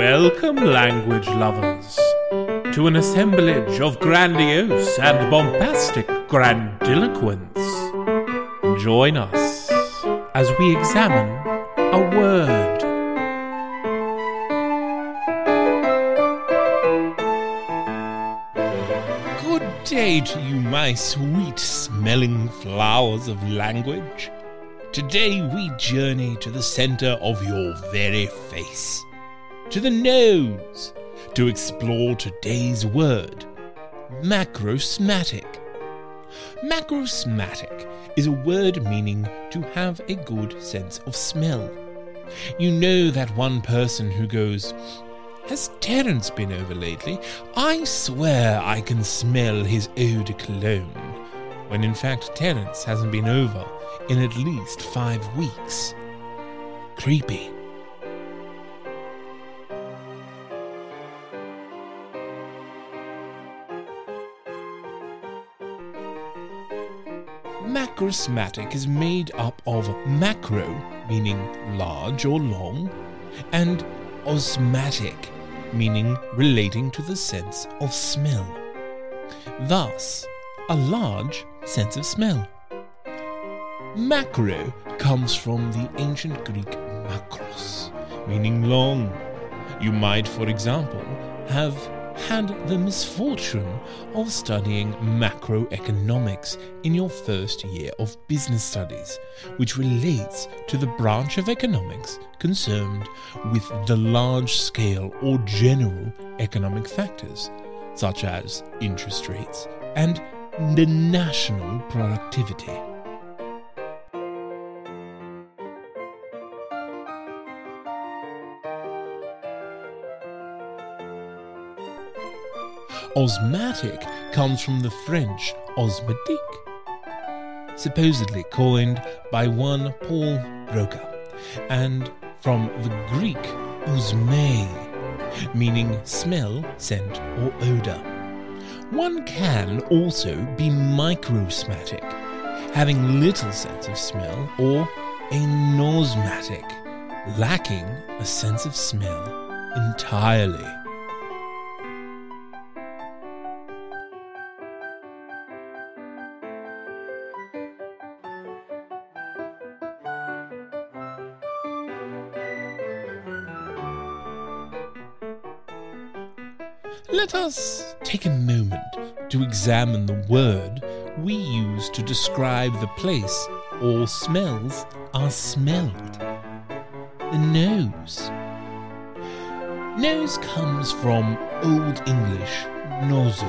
Welcome, language lovers, to an assemblage of grandiose and bombastic grandiloquence. Join us as we examine a word. Good day to you, my sweet smelling flowers of language. Today we journey to the center of your very face, to the nose, to explore today's word, macrosmatic. Macrosmatic is a word meaning to have a good sense of smell. You know that one person who goes, Has Terence been over lately? I swear I can smell his eau de cologne. When in fact Terence hasn't been over in at least five weeks. Creepy. Macrosmatic is made up of macro, meaning large or long, and osmatic, meaning relating to the sense of smell. Thus, a large sense of smell. Macro comes from the ancient Greek makros, meaning long. You might, for example, have had the misfortune of studying macroeconomics in your first year of business studies, which relates to the branch of economics concerned with the large scale or general economic factors, such as interest rates and the national productivity. Osmatic comes from the French osmotique, supposedly coined by one Paul Broca, and from the Greek osme, meaning smell, scent, or odor. One can also be microsmatic, having little sense of smell, or anosmatic, lacking a sense of smell entirely. Let us take a moment to examine the word we use to describe the place all smells are smelled. The nose. Nose comes from Old English nozo,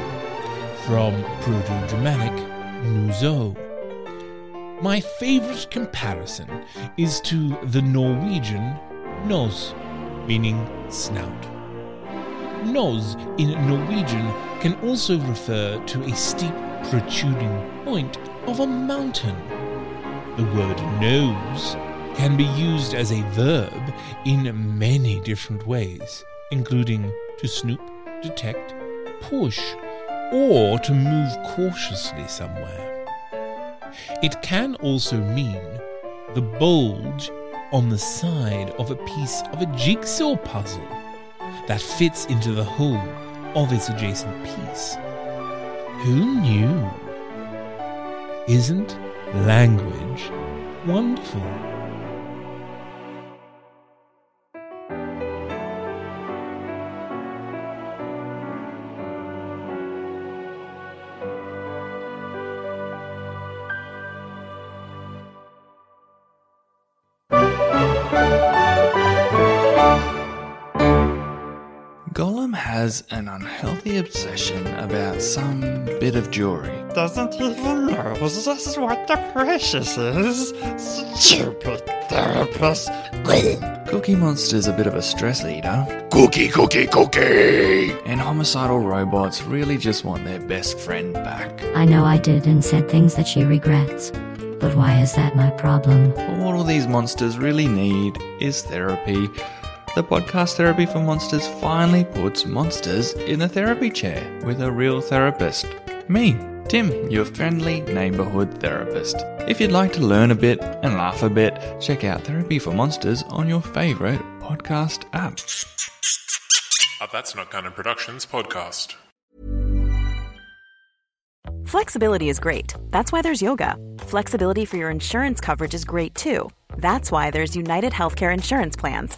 from Proto Germanic nuzo. My favorite comparison is to the Norwegian nos, meaning snout. Nos in Norwegian can also refer to a steep protruding point of a mountain. The word nose can be used as a verb in many different ways, including to snoop, detect, push, or to move cautiously somewhere. It can also mean the bulge on the side of a piece of a jigsaw puzzle that fits into the hole of its adjacent piece. Who knew? Isn't language wonderful? Gollum has an unhealthy obsession about some bit of jewelry. doesn't even know just what the precious is. Stupid therapist. Cookie Monster's a bit of a stress eater, Cookie, cookie, cookie! and homicidal robots really just want their best friend back. I know I did and said things that she regrets. But why is that my problem? But what all these monsters really need is therapy. The podcast Therapy for Monsters finally puts monsters in the therapy chair with a real therapist. Me, Tim, your friendly neighborhood therapist. If you'd like to learn a bit and laugh a bit, check out Therapy for Monsters on your favorite podcast app. A That's Not Canon Productions podcast. Flexibility is great. That's why there's yoga. Flexibility for your insurance coverage is great too. That's why there's United Healthcare Insurance Plans.